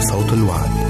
صوت الوعد.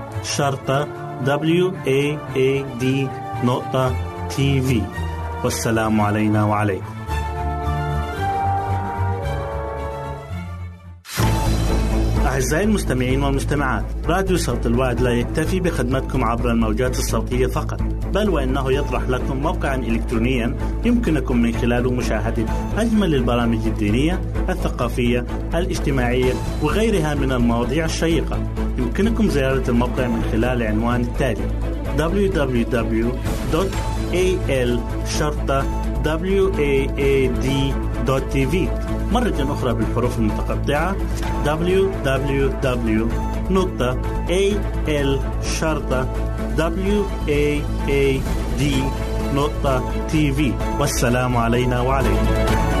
شرطة W A A D نقطة تي في والسلام علينا وعليكم. أعزائي المستمعين والمستمعات راديو صوت الوعد لا يكتفي بخدمتكم عبر الموجات الصوتية فقط بل وإنه يطرح لكم موقعا إلكترونيا يمكنكم من خلاله مشاهدة أجمل البرامج الدينية الثقافية الاجتماعية وغيرها من المواضيع الشيقة. يمكنكم زيارة الموقع من خلال العنوان التالي www.al waad.tv مرة أخرى بالحروف المتقطعة www.al-waad.tv والسلام علينا وعليكم.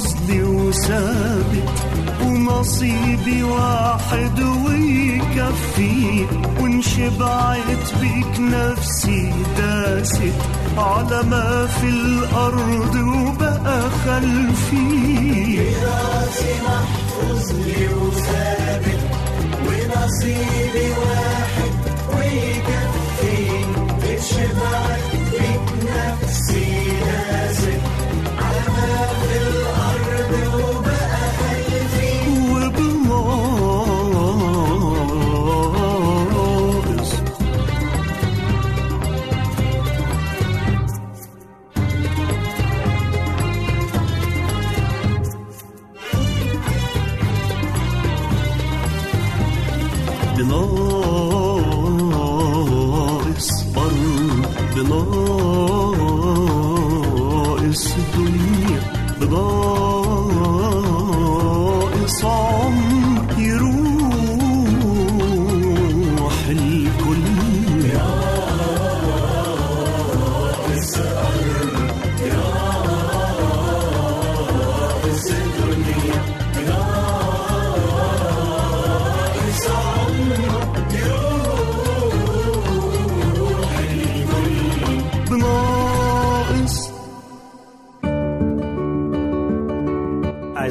محفوظ لي وثابت ونصيبي واحد ويكفي وان شبعت بيك نفسي داست على ما في الأرض وبقى خلفي. وبناقص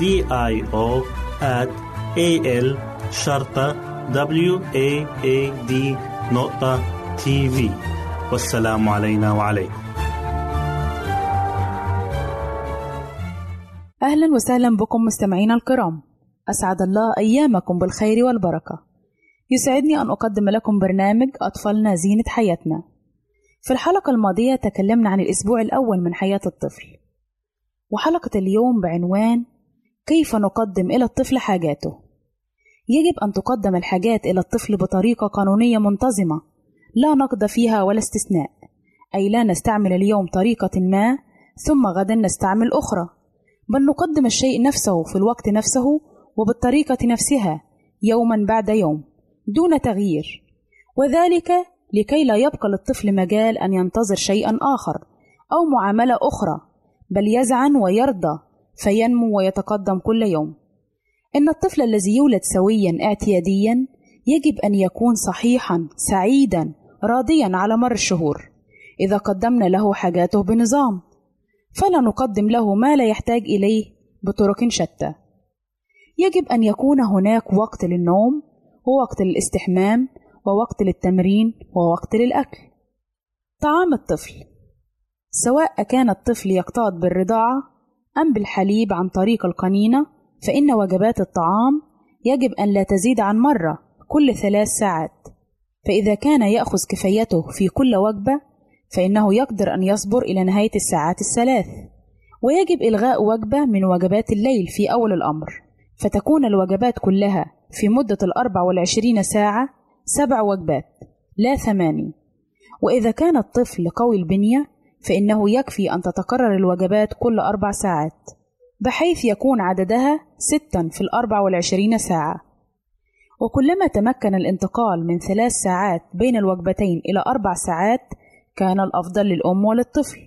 D I O at A L شرطة W A A D نقطة تي في والسلام علينا وعليكم. أهلا وسهلا بكم مستمعينا الكرام. أسعد الله أيامكم بالخير والبركة. يسعدني أن أقدم لكم برنامج أطفالنا زينة حياتنا. في الحلقة الماضية تكلمنا عن الأسبوع الأول من حياة الطفل. وحلقة اليوم بعنوان كيف نقدم إلى الطفل حاجاته؟ يجب أن تقدم الحاجات إلى الطفل بطريقة قانونية منتظمة لا نقد فيها ولا استثناء أي لا نستعمل اليوم طريقة ما ثم غدا نستعمل أخرى. بل نقدم الشيء نفسه في الوقت نفسه وبالطريقة نفسها يوما بعد يوم دون تغيير. وذلك لكي لا يبقى للطفل مجال أن ينتظر شيئا آخر أو معاملة أخرى بل يزعن ويرضى فينمو ويتقدم كل يوم. إن الطفل الذي يولد سويا اعتياديا يجب أن يكون صحيحا سعيدا راضيا على مر الشهور. إذا قدمنا له حاجاته بنظام فلا نقدم له ما لا يحتاج إليه بطرق شتى. يجب أن يكون هناك وقت للنوم ووقت للاستحمام ووقت للتمرين ووقت للأكل. طعام الطفل. سواء كان الطفل يقتات بالرضاعة أم بالحليب عن طريق القنينة فإن وجبات الطعام يجب أن لا تزيد عن مرة كل ثلاث ساعات. فإذا كان يأخذ كفايته في كل وجبة فإنه يقدر أن يصبر إلى نهاية الساعات الثلاث. ويجب إلغاء وجبة من وجبات الليل في أول الأمر. فتكون الوجبات كلها في مدة الأربع والعشرين ساعة سبع وجبات لا ثماني وإذا كان الطفل قوي البنية فإنه يكفي أن تتكرر الوجبات كل أربع ساعات بحيث يكون عددها ستا في الأربع والعشرين ساعة. وكلما تمكن الانتقال من ثلاث ساعات بين الوجبتين إلى أربع ساعات كان الأفضل للأم وللطفل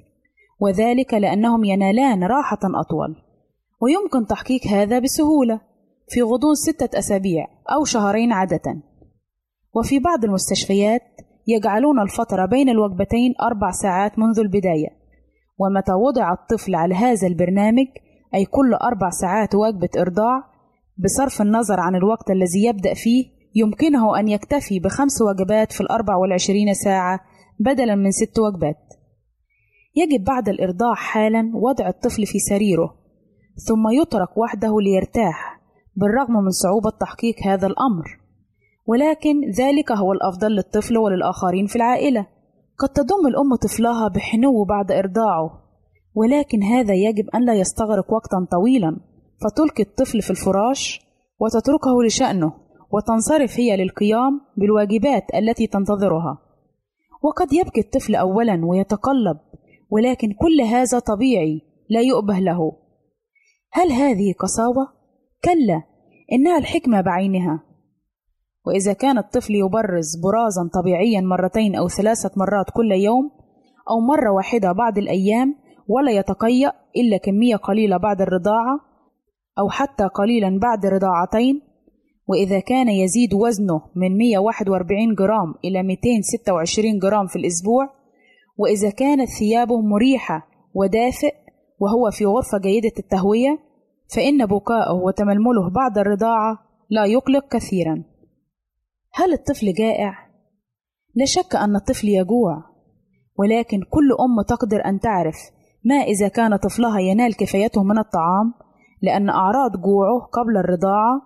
وذلك لأنهم ينالان راحة أطول. ويمكن تحقيق هذا بسهولة في غضون ستة أسابيع أو شهرين عادة. وفي بعض المستشفيات يجعلون الفترة بين الوجبتين أربع ساعات منذ البداية. ومتى وضع الطفل على هذا البرنامج أي كل أربع ساعات وجبة إرضاع بصرف النظر عن الوقت الذي يبدأ فيه يمكنه أن يكتفي بخمس وجبات في الأربع والعشرين ساعة بدلا من ست وجبات. يجب بعد الإرضاع حالا وضع الطفل في سريره ثم يترك وحده ليرتاح بالرغم من صعوبة تحقيق هذا الأمر. ولكن ذلك هو الأفضل للطفل وللآخرين في العائلة. قد تضم الأم طفلها بحنو بعد إرضاعه ولكن هذا يجب أن لا يستغرق وقتا طويلا. فتلقي الطفل في الفراش وتتركه لشأنه وتنصرف هي للقيام بالواجبات التي تنتظرها. وقد يبكي الطفل أولا ويتقلب ولكن كل هذا طبيعي لا يؤبه له. هل هذه قساوة؟ كلا إنها الحكمة بعينها. وإذا كان الطفل يبرز برازا طبيعيا مرتين أو ثلاثة مرات كل يوم أو مرة واحدة بعض الأيام ولا يتقيأ إلا كمية قليلة بعد الرضاعة أو حتى قليلا بعد رضاعتين وإذا كان يزيد وزنه من 141 جرام إلى 226 جرام في الأسبوع وإذا كانت ثيابه مريحة ودافئ وهو في غرفة جيدة التهوية فإن بكاءه وتململه بعد الرضاعة لا يقلق كثيرا. هل الطفل جائع؟ لا شك أن الطفل يجوع ولكن كل أم تقدر أن تعرف ما إذا كان طفلها ينال كفايته من الطعام لأن أعراض جوعه قبل الرضاعة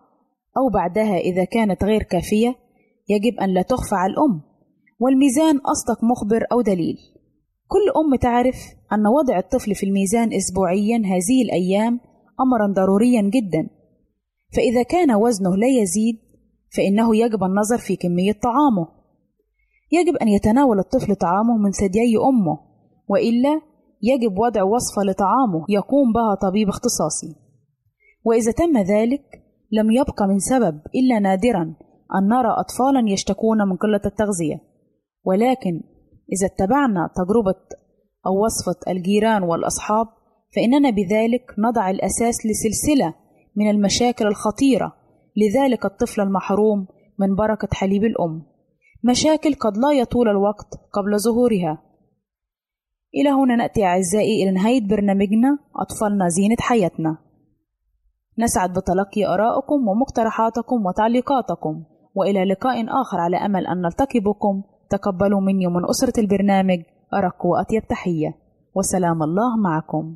أو بعدها إذا كانت غير كافية يجب أن لا تخفى على الأم والميزان أصدق مخبر أو دليل كل أم تعرف أن وضع الطفل في الميزان أسبوعيا هذه الأيام أمرا ضروريا جدا فإذا كان وزنه لا يزيد فإنه يجب النظر في كمية طعامه. يجب أن يتناول الطفل طعامه من ثديي أمه وإلا يجب وضع وصفة لطعامه يقوم بها طبيب اختصاصي. وإذا تم ذلك لم يبق من سبب إلا نادرا أن نرى أطفالا يشتكون من قلة التغذية. ولكن إذا اتبعنا تجربة أو وصفة الجيران والأصحاب فإننا بذلك نضع الأساس لسلسلة من المشاكل الخطيرة لذلك الطفل المحروم من بركة حليب الأم. مشاكل قد لا يطول الوقت قبل ظهورها. إلى هنا نأتي أعزائي إلى نهاية برنامجنا أطفالنا زينة حياتنا. نسعد بتلقي آرائكم ومقترحاتكم وتعليقاتكم وإلى لقاء آخر على أمل أن نلتقي بكم تقبلوا مني ومن أسرة البرنامج أرق وأطيب تحية. وسلام الله معكم.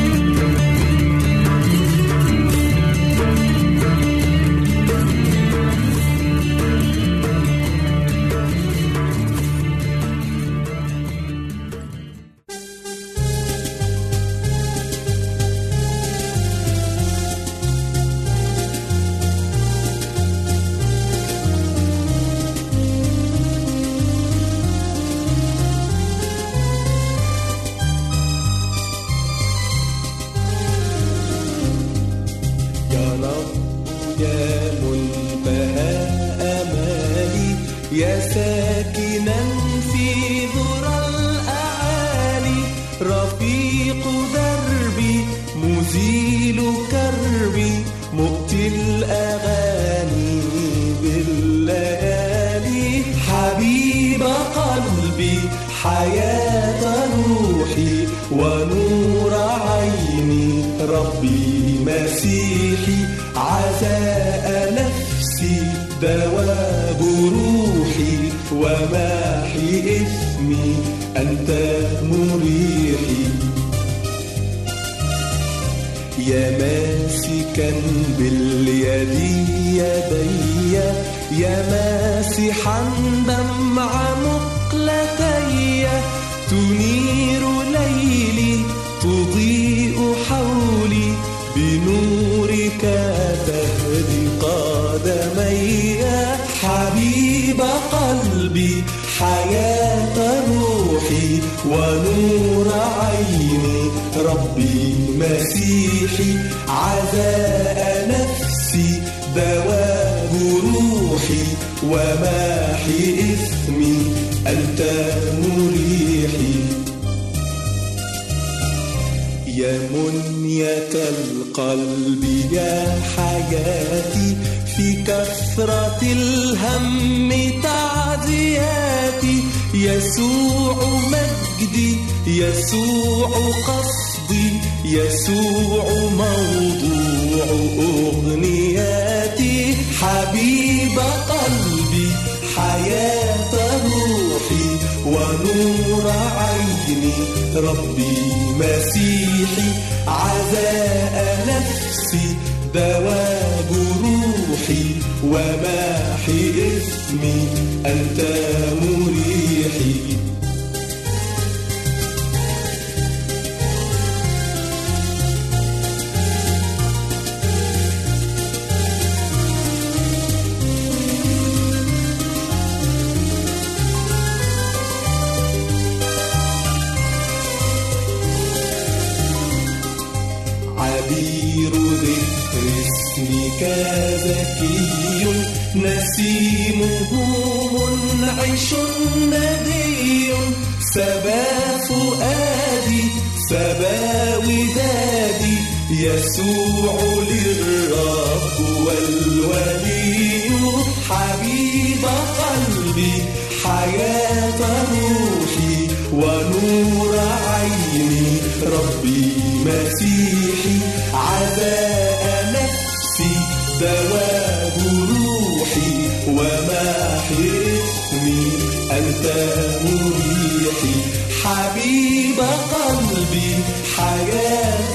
يسوع قصدي يسوع موضوع أغنياتي. حبيب قلبي حياة روحي ونور عيني. ربي مسيحي عزاء نفسي دواب روحي. وماحي اسمي أنت مريحي. زكي نسيمه منعش ندي سبا فؤادي سبا ودادي يسوع للرب والولي. حبيب قلبي حياة روحي ونور عيني. ربي مسيحي نفسي دواب روحي وماحي اسمي أنت مريحي. حبيب قلبي حياة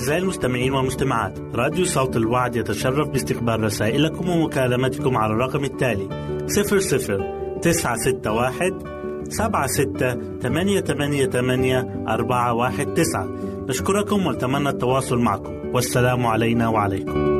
أعزائي المستمعين والمستمعات راديو صوت الوعد يتشرف باستقبال رسائلكم ومكالمتكم على الرقم التالي 00 961 سبعة ستة ثمانية ثمانية ثمانية أربعة واحد تسعة. نشكركم ونتمنى التواصل معكم. والسلام علينا وعليكم.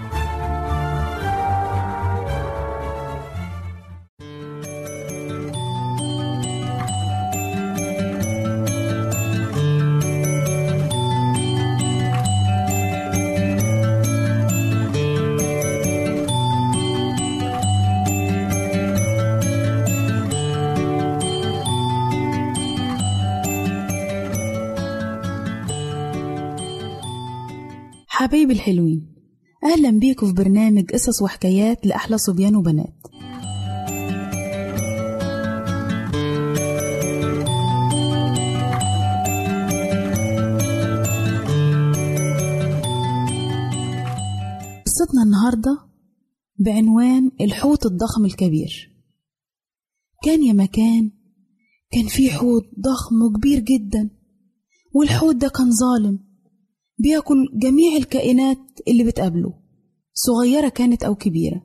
الحلوين. أهلا بيكم في برنامج قصص وحكايات لأحلى صبيان وبنات. قصتنا النهاردة بعنوان الحوت الضخم الكبير. كان يا مكان كان في حوت ضخم وكبير جدا والحوت ده كان ظالم. بياكل جميع الكائنات اللي بتقابله صغيرة كانت أو كبيرة.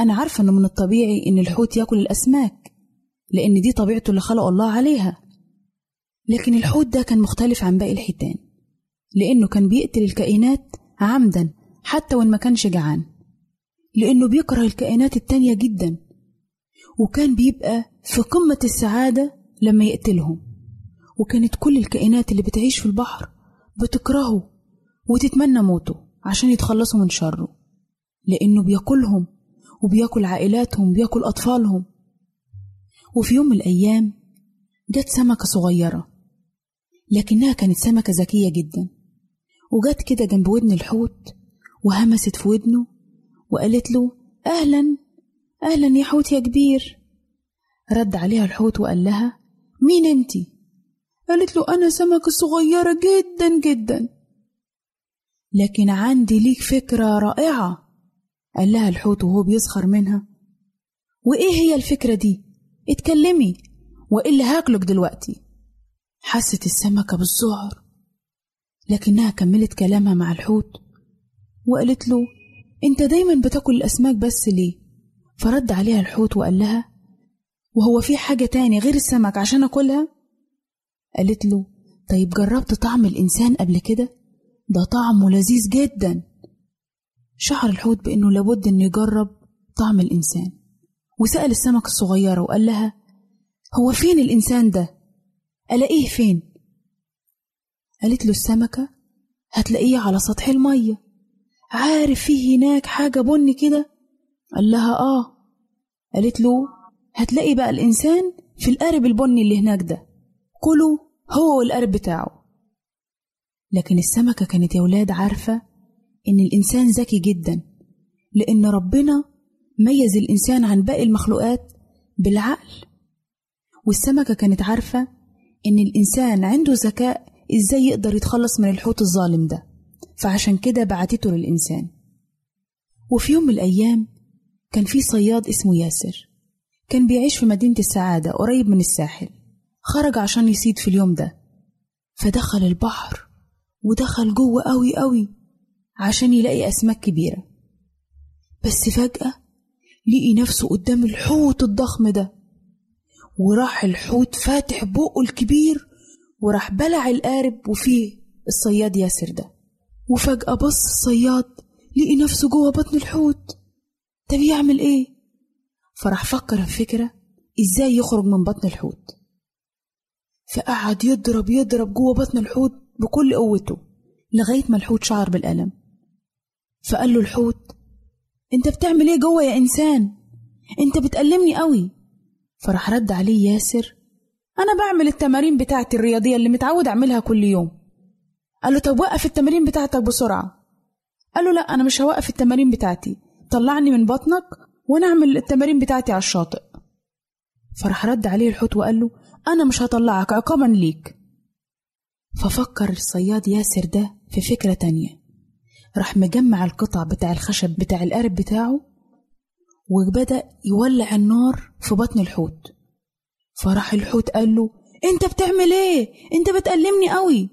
أنا عارفة إنه من الطبيعي إن الحوت ياكل الأسماك لأن دي طبيعته اللي خلق الله عليها. لكن الحوت ده كان مختلف عن باقي الحيتان لأنه كان بيقتل الكائنات عمدا حتى وإن ما كانش جعان. لأنه بيكره الكائنات التانية جدا وكان بيبقى في قمة السعادة لما يقتلهم. وكانت كل الكائنات اللي بتعيش في البحر بتكرهه. وتتمنى موته عشان يتخلصوا من شره لأنه بياكلهم وبياكل عائلاتهم بياكل أطفالهم. وفي يوم من الأيام جت سمكة صغيرة لكنها كانت سمكة ذكية جدا وجت كده جنب ودن الحوت وهمست في ودنه وقالت له أهلا أهلا يا حوت يا كبير. رد عليها الحوت وقال لها مين أنتي؟ قالت له أنا سمكة صغيرة جدا جدا. لكن عندي ليك فكرة رائعة قال لها الحوت وهو بيسخر منها وإيه هي الفكرة دي؟ اتكلمي وإلا هاكلك دلوقتي حست السمكة بالذعر لكنها كملت كلامها مع الحوت وقالت له أنت دايما بتاكل الأسماك بس ليه؟ فرد عليها الحوت وقال لها وهو في حاجة تاني غير السمك عشان أكلها؟ قالت له طيب جربت طعم الإنسان قبل كده؟ ده طعمه لذيذ جدا شعر الحوت بأنه لابد أنه يجرب طعم الإنسان وسأل السمك الصغيرة وقال لها هو فين الإنسان ده؟ ألاقيه فين؟ قالت له السمكة هتلاقيه على سطح المية عارف فيه هناك حاجة بني كده؟ قال لها آه قالت له هتلاقي بقى الإنسان في القارب البني اللي هناك ده كله هو والقارب بتاعه لكن السمكة كانت يا ولاد عارفة إن الإنسان ذكي جدا لأن ربنا ميز الإنسان عن باقي المخلوقات بالعقل. والسمكة كانت عارفة إن الإنسان عنده ذكاء إزاي يقدر يتخلص من الحوت الظالم ده. فعشان كده بعتته للإنسان. وفي يوم من الأيام كان في صياد اسمه ياسر. كان بيعيش في مدينة السعادة قريب من الساحل. خرج عشان يصيد في اليوم ده. فدخل البحر. ودخل جوه قوي قوي عشان يلاقي أسماك كبيرة. بس فجأة لقي نفسه قدام الحوت الضخم ده وراح الحوت فاتح بقه الكبير وراح بلع القارب وفيه الصياد ياسر ده. وفجأة بص الصياد لقي نفسه جوه بطن الحوت. ده بيعمل إيه؟ فراح فكر في فكرة إزاي يخرج من بطن الحوت. فقعد يضرب يضرب جوه بطن الحوت بكل قوته لغاية ما الحوت شعر بالألم. فقال له الحوت أنت بتعمل إيه جوه يا إنسان؟ أنت بتألمني قوي. فراح رد عليه ياسر أنا بعمل التمارين بتاعتي الرياضية اللي متعود أعملها كل يوم. قال له طب وقف التمارين بتاعتك بسرعة. قال له لا أنا مش هوقف التمارين بتاعتي. طلعني من بطنك وأنا أعمل التمارين بتاعتي على الشاطئ. فراح رد عليه الحوت وقال له أنا مش هطلعك عقابا ليك. ففكر الصياد ياسر ده في فكرة تانية. راح مجمع القطع بتاع الخشب بتاع القارب بتاعه وبدأ يولع النار في بطن الحوت. فراح الحوت قال له أنت بتعمل إيه؟ أنت بتألمني قوي.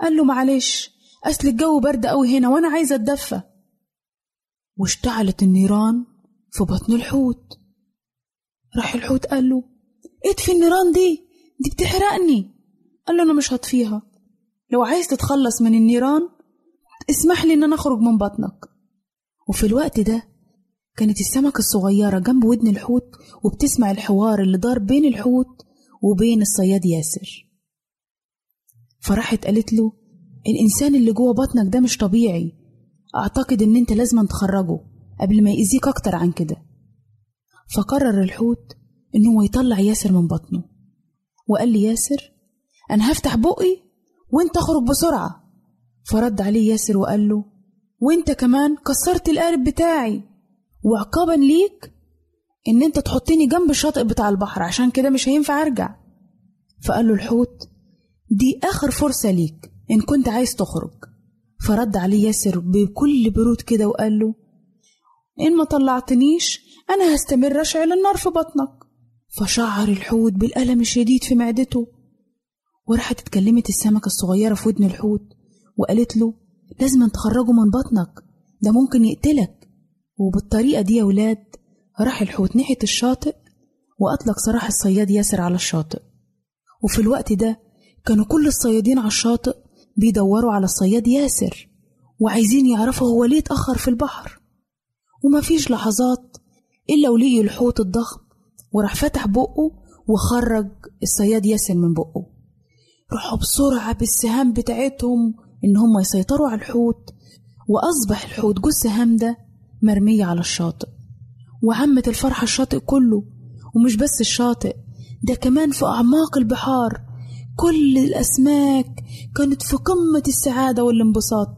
قال له معلش أصل الجو برد قوي هنا وأنا عايزه أتدفى. واشتعلت النيران في بطن الحوت. راح الحوت قال له اطفي النيران دي دي بتحرقني. قال له أنا مش هطفيها. لو عايز تتخلص من النيران اسمح لي إن أنا أخرج من بطنك. وفي الوقت ده كانت السمكة الصغيرة جنب ودن الحوت وبتسمع الحوار اللي دار بين الحوت وبين الصياد ياسر. فراحت قالت له الإنسان اللي جوه بطنك ده مش طبيعي. أعتقد إن أنت لازم تخرجه قبل ما يأذيك أكتر عن كده. فقرر الحوت إن هو يطلع ياسر من بطنه. وقال لي ياسر أنا هفتح بقي وأنت أخرج بسرعة. فرد عليه ياسر وقال له وأنت كمان كسرت القارب بتاعي. وعقابا ليك إن أنت تحطني جنب الشاطئ بتاع البحر عشان كده مش هينفع أرجع. فقال له الحوت دي آخر فرصة ليك إن كنت عايز تخرج. فرد عليه ياسر بكل برود كده وقال له إن ما طلعتنيش أنا هستمر أشعل النار في بطنك. فشعر الحوت بالألم الشديد في معدته. وراحت اتكلمت السمكة الصغيرة في ودن الحوت وقالت له لازم تخرجه من بطنك ده ممكن يقتلك. وبالطريقة دي يا ولاد راح الحوت ناحية الشاطئ وأطلق سراح الصياد ياسر على الشاطئ. وفي الوقت ده كانوا كل الصيادين على الشاطئ بيدوروا على الصياد ياسر وعايزين يعرفوا هو ليه اتأخر في البحر. ومفيش لحظات إلا ولقي الحوت الضخم وراح فتح بقه وخرج الصياد ياسر من بقه. راحوا بسرعة بالسهام بتاعتهم إن هم يسيطروا على الحوت وأصبح الحوت جثة هامدة مرمية على الشاطئ. وعمت الفرحة الشاطئ كله ومش بس الشاطئ ده كمان في أعماق البحار. كل الأسماك كانت في قمة السعادة والانبساط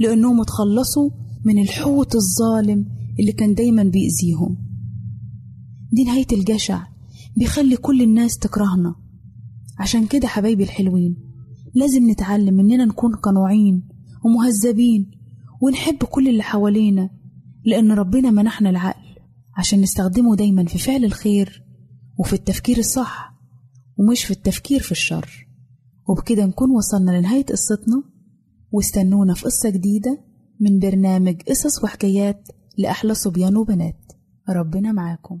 لأنهم اتخلصوا من الحوت الظالم اللي كان دايما بيأذيهم. دي نهاية الجشع بيخلي كل الناس تكرهنا. عشان كده حبايبي الحلوين لازم نتعلم إننا نكون قنوعين ومهذبين ونحب كل اللي حوالينا لأن ربنا منحنا العقل عشان نستخدمه دايما في فعل الخير وفي التفكير الصح ومش في التفكير في الشر. وبكده نكون وصلنا لنهاية قصتنا واستنونا في قصة جديدة من برنامج قصص وحكايات لأحلى صبيان وبنات. ربنا معاكم.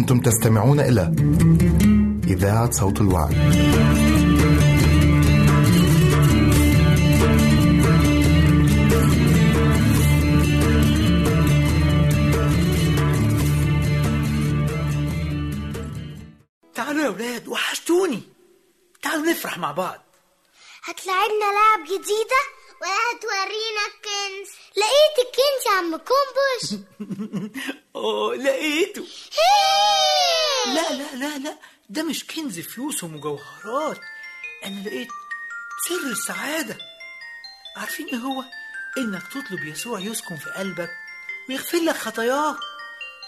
أنتم تستمعون إلى إذاعة صوت الوعي. تعالوا يا ولاد وحشتوني. تعالوا نفرح مع بعض. هتلعبنا لعب جديدة؟ ولا هتورينا لقيت الكنز يا عم كومبوش. أوه لقيته! لا لا لا لا ده مش كنز فلوس ومجوهرات. أنا لقيت سر السعادة. عارفين إيه هو؟ إنك تطلب يسوع يسكن في قلبك ويغفر لك خطاياك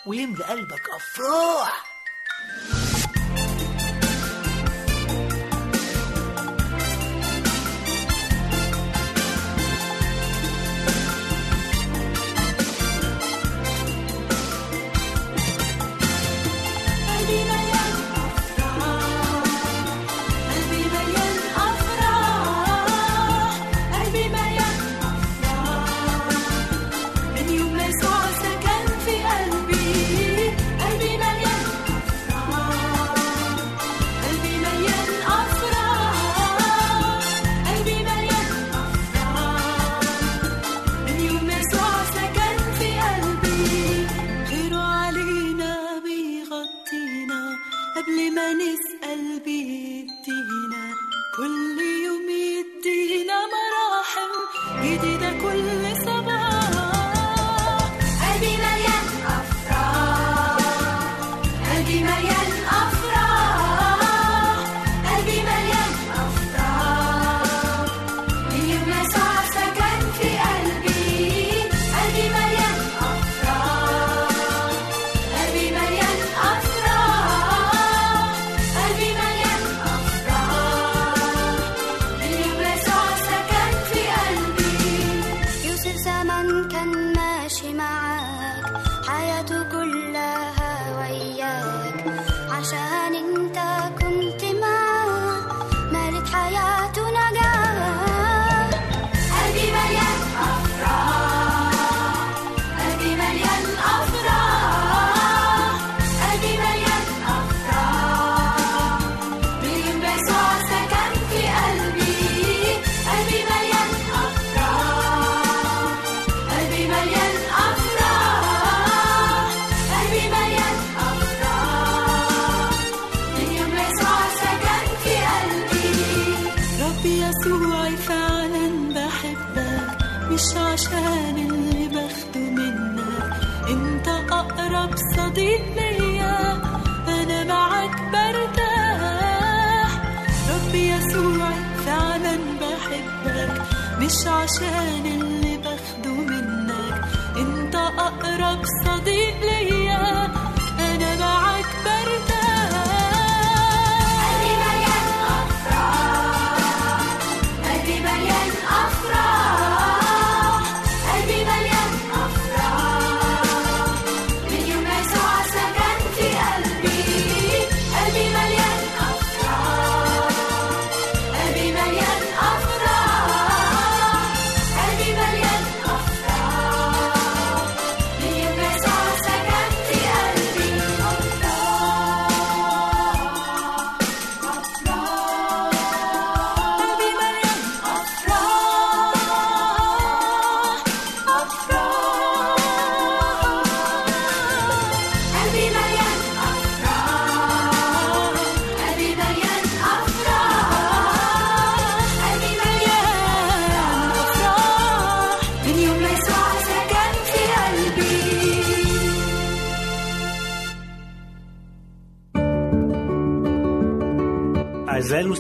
ويملى قلبك أفراح. مش عشان اللي باخده منك انت أقرب صديق ليا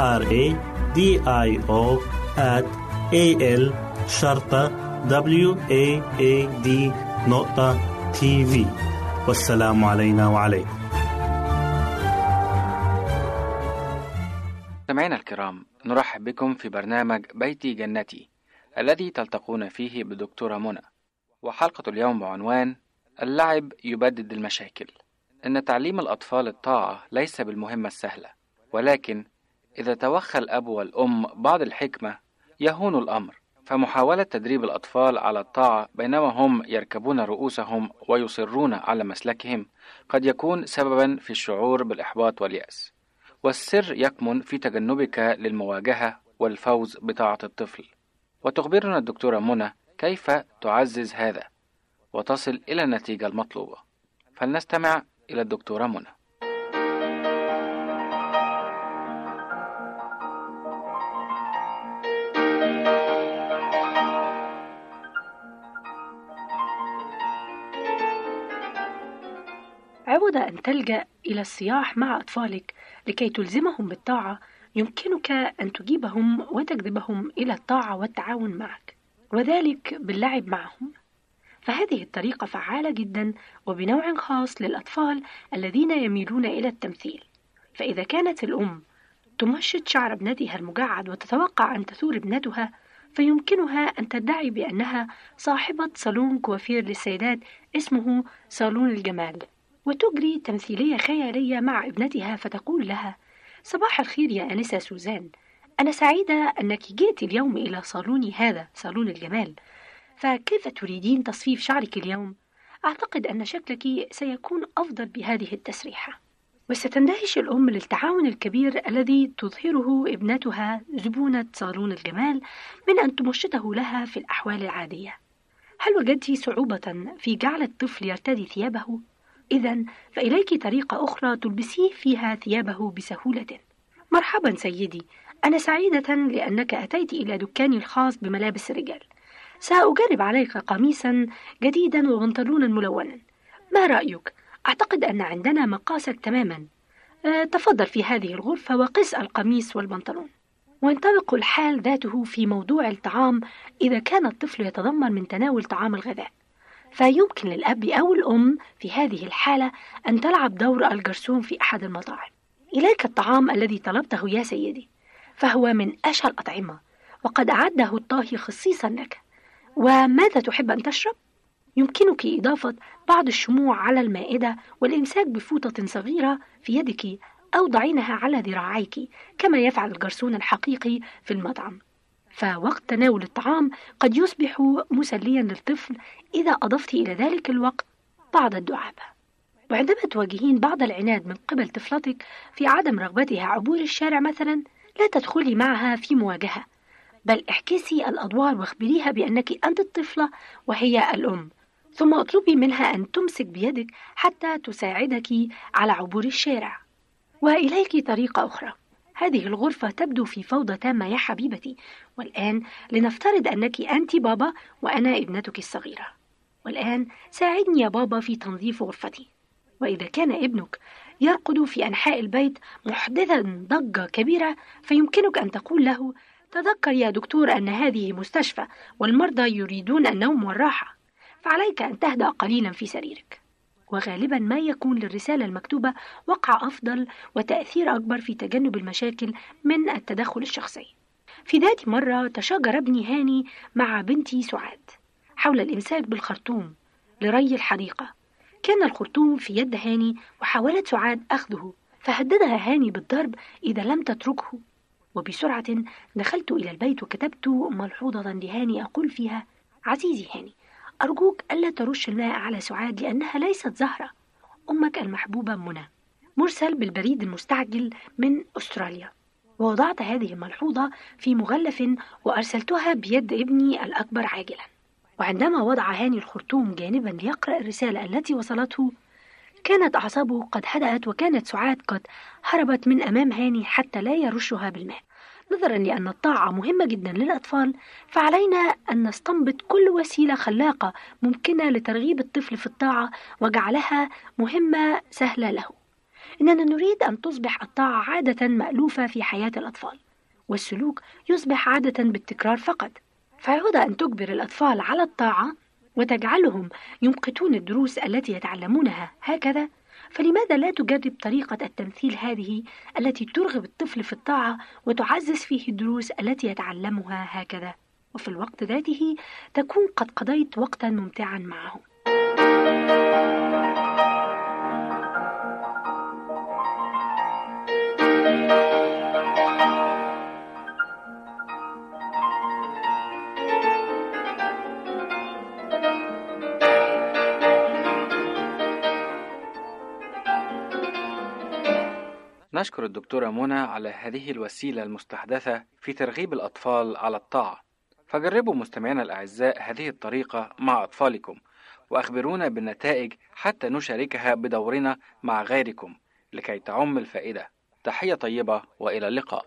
R A D I O at A L شرطة W A A D نقطة تي في والسلام علينا وعليكم. مستمعينا الكرام نرحب بكم في برنامج بيتي جنتي الذي تلتقون فيه بدكتورة منى. وحلقة اليوم بعنوان اللعب يبدد المشاكل. إن تعليم الأطفال الطاعة ليس بالمهمة السهلة ولكن إذا توخى الأب والأم بعض الحكمة يهون الأمر. فمحاولة تدريب الأطفال على الطاعة بينما هم يركبون رؤوسهم ويصرون على مسلكهم قد يكون سببا في الشعور بالإحباط واليأس. والسر يكمن في تجنبك للمواجهة والفوز بطاعة الطفل. وتخبرنا الدكتورة منى كيف تعزز هذا وتصل إلى النتيجة المطلوبة. فلنستمع إلى الدكتورة منى. تلجأ إلى الصياح مع أطفالك لكي تلزمهم بالطاعة يمكنك أن تجيبهم وتجذبهم إلى الطاعة والتعاون معك وذلك باللعب معهم. فهذه الطريقة فعالة جدا وبنوع خاص للأطفال الذين يميلون إلى التمثيل. فإذا كانت الأم تمشط شعر ابنتها المجعد وتتوقع أن تثور ابنتها فيمكنها أن تدعي بأنها صاحبة صالون كوافير للسيدات اسمه صالون الجمال. وتجري تمثيلية خيالية مع ابنتها فتقول لها صباح الخير يا أنسة سوزان أنا سعيدة أنك جئت اليوم إلى صالوني هذا صالون الجمال فكيف تريدين تصفيف شعرك اليوم؟ أعتقد أن شكلك سيكون أفضل بهذه التسريحة وستندهش الأم للتعاون الكبير الذي تظهره ابنتها زبونة صالون الجمال من أن تمشطه لها في الأحوال العادية هل وجدت صعوبة في جعل الطفل يرتدي ثيابه؟ إذا فإليك طريقة أخرى تلبسيه فيها ثيابه بسهولة. مرحبا سيدي، أنا سعيدة لأنك أتيت إلى دكاني الخاص بملابس الرجال. سأجرب عليك قميصا جديدا وبنطلونا ملونا. ما رأيك؟ أعتقد أن عندنا مقاسك تماما. أه تفضل في هذه الغرفة وقس القميص والبنطلون. وينطبق الحال ذاته في موضوع الطعام إذا كان الطفل يتذمر من تناول طعام الغذاء. فيمكن للأب أو الأم في هذه الحالة أن تلعب دور الجرسون في أحد المطاعم. إليك الطعام الذي طلبته يا سيدي فهو من أشهى الأطعمة وقد أعده الطاهي خصيصا لك. وماذا تحب أن تشرب؟ يمكنك إضافة بعض الشموع على المائدة والإمساك بفوطة صغيرة في يدك أو ضعينها على ذراعيك كما يفعل الجرسون الحقيقي في المطعم. فوقت تناول الطعام قد يصبح مسليا للطفل إذا أضفت إلى ذلك الوقت بعض الدعابة وعندما تواجهين بعض العناد من قبل طفلتك في عدم رغبتها عبور الشارع مثلا لا تدخلي معها في مواجهة. بل احكسي الأدوار واخبريها بأنك أنت الطفلة وهي الأم. ثم اطلبي منها أن تمسك بيدك حتى تساعدك على عبور الشارع. وإليك طريقة أخرى. هذه الغرفة تبدو في فوضى تامة يا حبيبتي. والآن لنفترض أنك أنت بابا وأنا ابنتك الصغيرة. والآن ساعدني يا بابا في تنظيف غرفتي. وإذا كان ابنك يرقد في أنحاء البيت محدثا ضجة كبيرة فيمكنك أن تقول له تذكر يا دكتور أن هذه مستشفى والمرضى يريدون النوم والراحة فعليك أن تهدأ قليلا في سريرك. وغالبا ما يكون للرسالة المكتوبة وقع أفضل وتأثير أكبر في تجنب المشاكل من التدخل الشخصي. في ذات مرة تشاجر ابني هاني مع بنتي سعاد حول الإمساك بالخرطوم لري الحديقة. كان الخرطوم في يد هاني وحاولت سعاد أخذه فهددها هاني بالضرب إذا لم تتركه. وبسرعة دخلت إلى البيت وكتبت ملحوظة لهاني أقول فيها عزيزي هاني أرجوك ألا ترش الماء على سعاد لأنها ليست زهرة. أمك المحبوبة منى مرسل بالبريد المستعجل من أستراليا. ووضعت هذه الملحوظة في مغلف وأرسلتها بيد ابني الأكبر عاجلا. وعندما وضع هاني الخرطوم جانبا ليقرأ الرسالة التي وصلته كانت أعصابه قد هدأت وكانت سعاد قد هربت من أمام هاني حتى لا يرشها بالماء. نظرا لأن الطاعة مهمة جدا للأطفال فعلينا أن نستنبط كل وسيلة خلاقة ممكنة لترغيب الطفل في الطاعة وجعلها مهمة سهلة له. إننا نريد أن تصبح الطاعة عادة مألوفة في حياة الأطفال والسلوك يصبح عادة بالتكرار فقط. فعود أن تجبر الأطفال على الطاعة وتجعلهم يمقتون الدروس التي يتعلمونها. هكذا فلماذا لا تجرب طريقة التمثيل هذه التي ترغب الطفل في الطاعة وتعزز فيه الدروس التي يتعلمها هكذا؟ وفي الوقت ذاته تكون قد قضيت وقتا ممتعا معه نشكر الدكتورة منى على هذه الوسيلة المستحدثة في ترغيب الأطفال على الطاعة. فجربوا مستمعينا الأعزاء هذه الطريقة مع أطفالكم وأخبرونا بالنتائج حتى نشاركها بدورنا مع غيركم لكي تعم الفائدة. تحية طيبة وإلى اللقاء.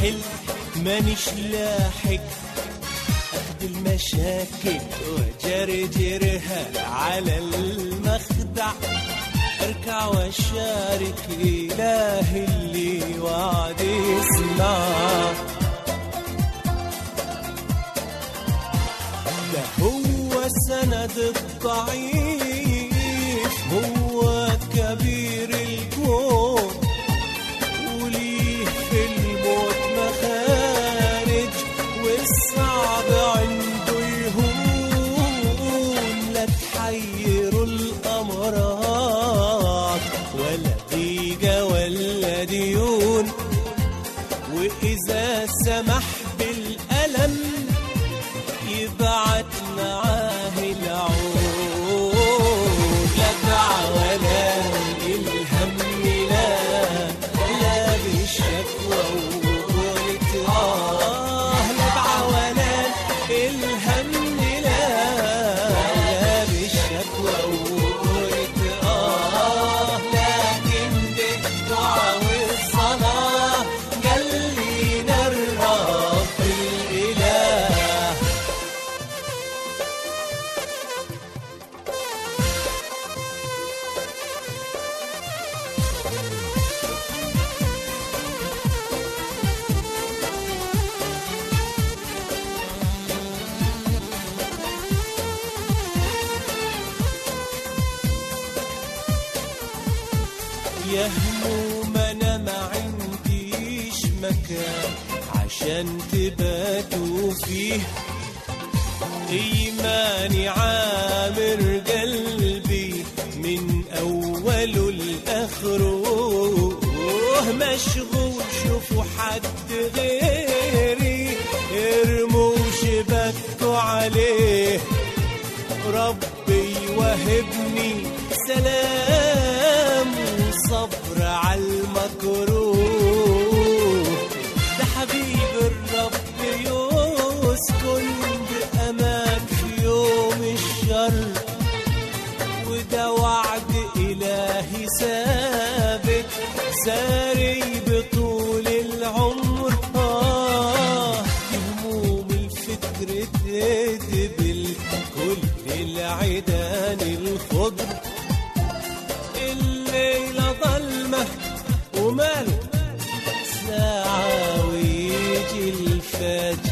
حل مانيش لاحق. قد المشاكل وجرجرها على المخدع. أركع وشارك إله اللي وعد يسمع ده هو سند الضعيف هو كبير الكون. عشان تباتوا فيه. إيماني عامر قلبي من أوله لآخره مشغول شوفوا حد غيري. ارموا شبكوا عليه. ربي وهبني سلام وصبر على المكروه. ساري بطول العمر. آه هموم الفكر تدبل كل العيدان الخضر الليلة ظلمة ومال ساعة ويجي الفجر.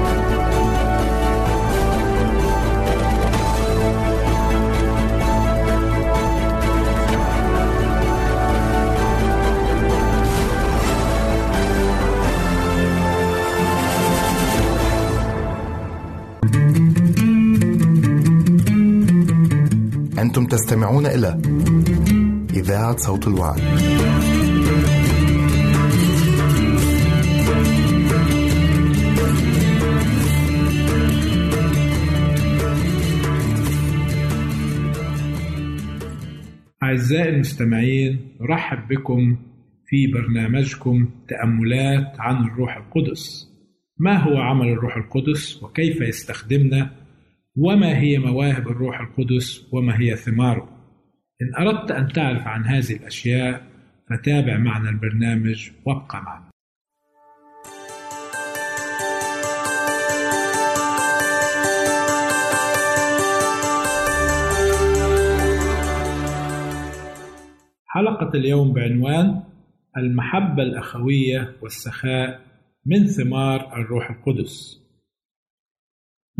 أنتم تستمعون إلى إذاعة صوت الوعد. أعزائي المستمعين نرحب بكم في برنامجكم تأملات عن الروح القدس. ما هو عمل الروح القدس وكيف يستخدمنا وما هي مواهب الروح القدس وما هي ثماره؟ إن أردت أن تعرف عن هذه الأشياء فتابع معنا البرنامج وابقى معنا. حلقة اليوم بعنوان المحبة الأخوية والسخاء من ثمار الروح القدس.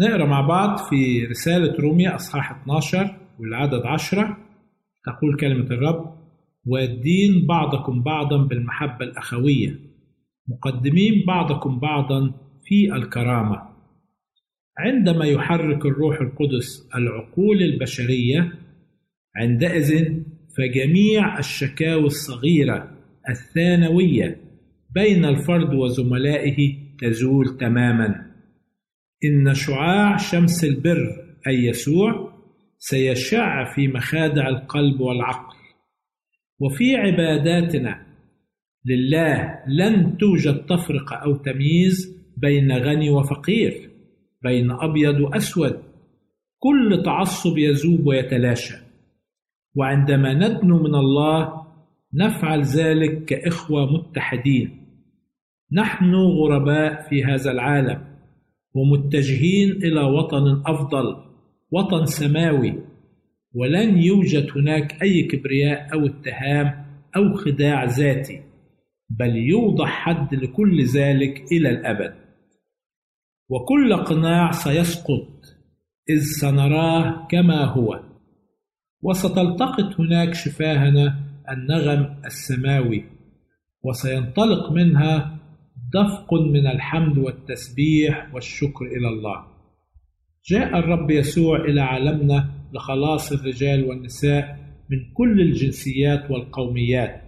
نقرأ مع بعض في رسالة روميا أصحاح 12 والعدد 10 تقول كلمة الرب: والدين بعضكم بعضا بالمحبة الأخوية مقدمين بعضكم بعضا في الكرامة. عندما يحرك الروح القدس العقول البشرية عندئذ فجميع الشكاوى الصغيرة الثانوية بين الفرد وزملائه تزول تماما. إن شعاع شمس البر أي يسوع سيشع في مخادع القلب والعقل. وفي عباداتنا لله لن توجد تفرقة أو تمييز بين غني وفقير بين أبيض وأسود. كل تعصب يذوب ويتلاشى. وعندما ندنو من الله نفعل ذلك كإخوة متحدين. نحن غرباء في هذا العالم. ومتجهين إلى وطن أفضل وطن سماوي. ولن يوجد هناك أي كبرياء أو اتهام أو خداع ذاتي بل يوضح حد لكل ذلك إلى الأبد. وكل قناع سيسقط إذ سنراه كما هو. وستلتقط هناك شفاهنا النغم السماوي وسينطلق منها دفق من الحمد والتسبيح والشكر إلى الله. جاء الرب يسوع إلى عالمنا لخلاص الرجال والنساء من كل الجنسيات والقوميات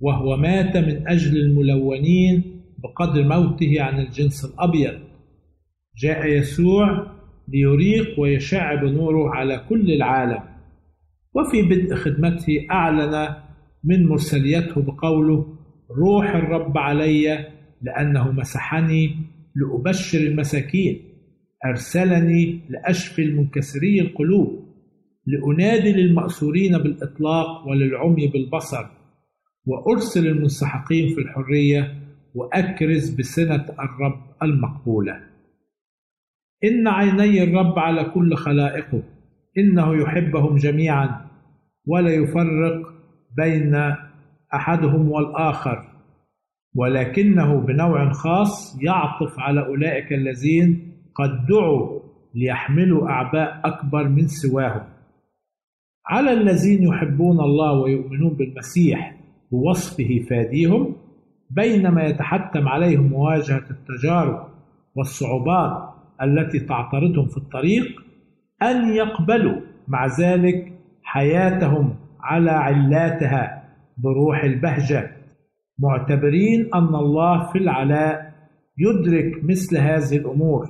وهو مات من أجل الملونين بقدر موته عن الجنس الأبيض. جاء يسوع ليريق ويشع بنوره على كل العالم وفي بدء خدمته أعلن من مرسليته بقوله روح الرب علي لأنه مسحني لأبشر المساكين أرسلني لأشفي المنكسري القلوب لأنادي للمأسورين بالإطلاق وللعمي بالبصر وأرسل المنسحقين في الحرية وأكرز بسنة الرب المقبولة. إن عيني الرب على كل خلائقه إنه يحبهم جميعا ولا يفرق بين أحدهم والآخر ولكنه بنوع خاص يعطف على أولئك الذين قد دعوا ليحملوا أعباء أكبر من سواهم. على الذين يحبون الله ويؤمنون بالمسيح بوصفه فاديهم بينما يتحتم عليهم مواجهة التجارب والصعوبات التي تعترضهم في الطريق أن يقبلوا مع ذلك حياتهم على علاتها بروح البهجة. معتبرين أن الله في العلاء يدرك مثل هذه الأمور.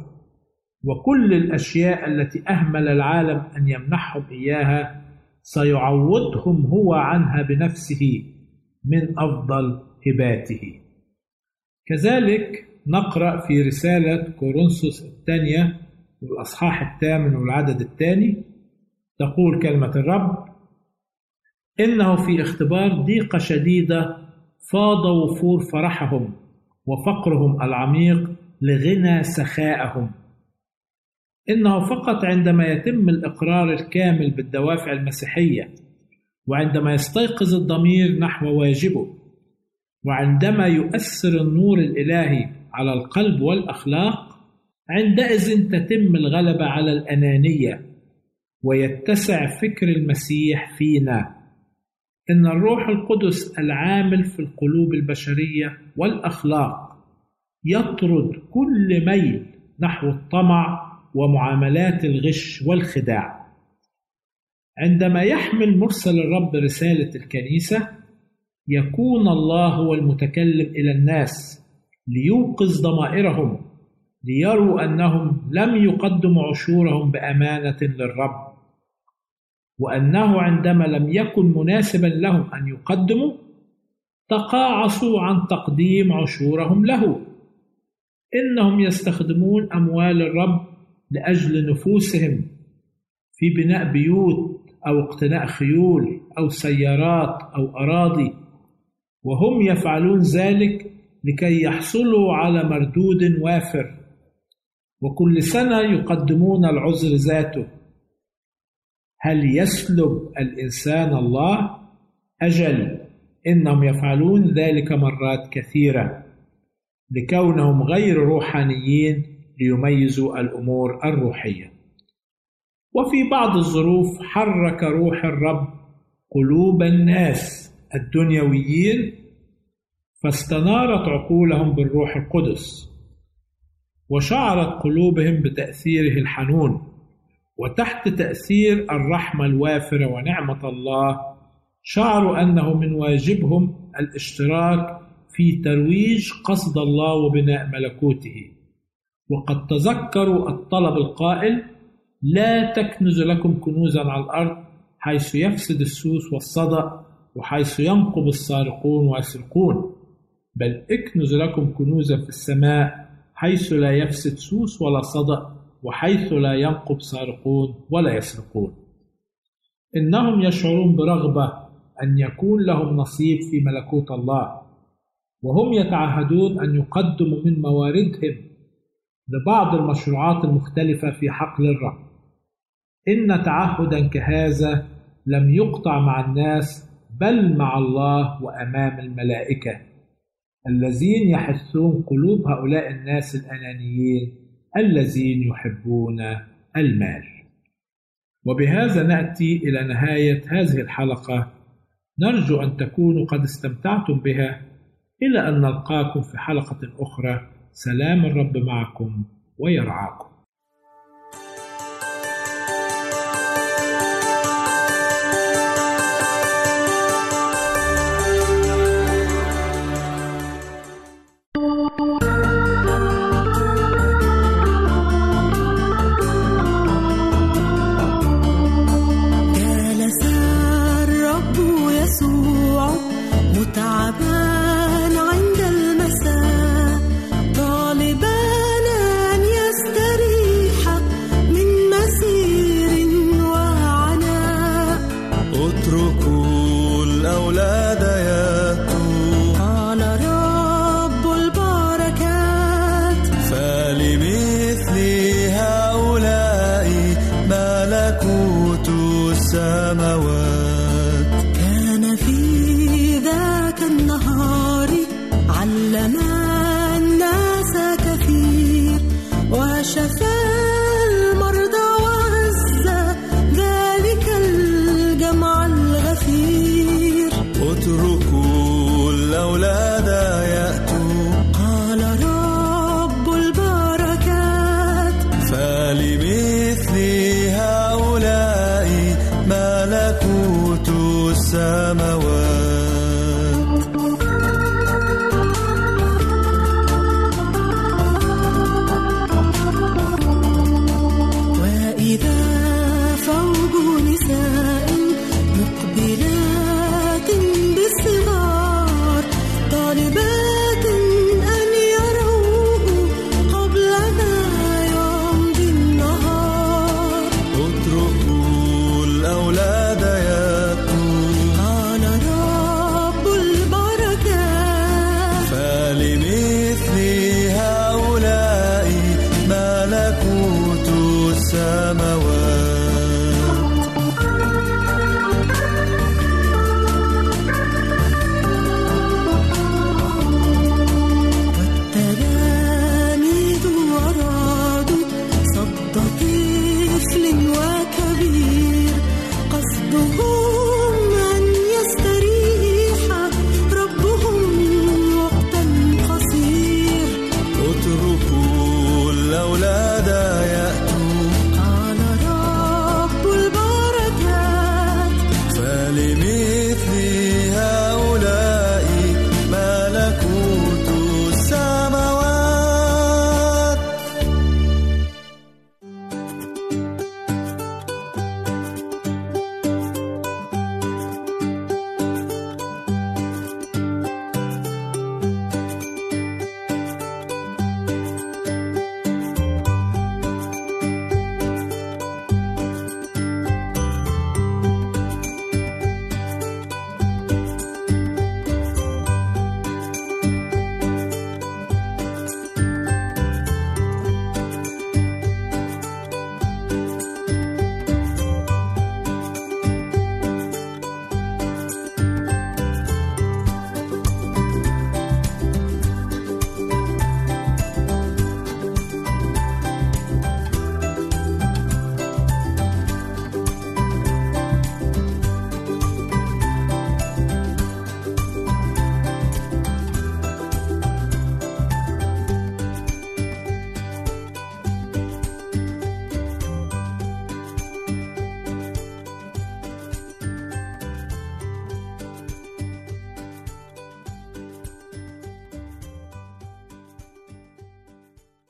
وكل الأشياء التي أهمل العالم أن يمنحهم إياها سيعوضهم هو عنها بنفسه من أفضل هباته. كذلك نقرأ في رسالة كورنثوس الثانية والأصحاح الثامن والعدد الثاني. تقول كلمة الرب إنه في اختبار ضيقة شديدة فاض وفور فرحهم وفقرهم العميق لغنى سخائهم إنه فقط عندما يتم الإقرار الكامل بالدوافع المسيحية وعندما يستيقظ الضمير نحو واجبه وعندما يؤثر النور الإلهي على القلب والأخلاق عندئذ تتم الغلبة على الأنانية ويتسع فكر المسيح فينا. إن الروح القدس العامل في القلوب البشرية والأخلاق يطرد كل ميل نحو الطمع ومعاملات الغش والخداع. عندما يحمل مرسل الرب رسالة الكنيسة يكون الله هو المتكلم إلى الناس ليوقظ ضمائرهم ليروا أنهم لم يقدموا عشورهم بأمانة للرب. وأنه عندما لم يكن مناسبا لهم أن يقدموا تقاعسوا عن تقديم عشورهم له. إنهم يستخدمون أموال الرب لأجل نفوسهم في بناء بيوت أو اقتناء خيول أو سيارات أو أراضي. وهم يفعلون ذلك لكي يحصلوا على مردود وافر. وكل سنة يقدمون العذر ذاته. هل يسلب الإنسان الله؟ أجل إنهم يفعلون ذلك مرات كثيرة لكونهم غير روحانيين ليميزوا الأمور الروحية وفي بعض الظروف حرك روح الرب قلوب الناس الدنيويين فاستنارت عقولهم بالروح القدس وشعرت قلوبهم بتأثيره الحنون وتحت تأثير الرحمة الوافرة ونعمة الله شعروا أنه من واجبهم الاشتراك في ترويج قصد الله وبناء ملكوته. وقد تذكروا الطلب القائل لا تكنز لكم كنوزا على الأرض حيث يفسد السوس والصدأ وحيث ينقب السارقون ويسرقون بل اكنز لكم كنوزا في السماء حيث لا يفسد سوس ولا صدأ وحيث لا ينقب سارقون ولا يسرقون. إنهم يشعرون برغبة أن يكون لهم نصيب في ملكوت الله وهم يتعهدون أن يقدموا من مواردهم لبعض المشروعات المختلفة في حقل الرب. إن تعهدا كهذا لم يقطع مع الناس بل مع الله وأمام الملائكة الذين يحثون قلوب هؤلاء الناس الأنانيين الذين يحبون المال. وبهذا نأتي إلى نهاية هذه الحلقة. نرجو أن تكونوا قد استمتعتم بها. إلى أن نلقاكم في حلقة أخرى. سلام الرب معكم ويرعاكم.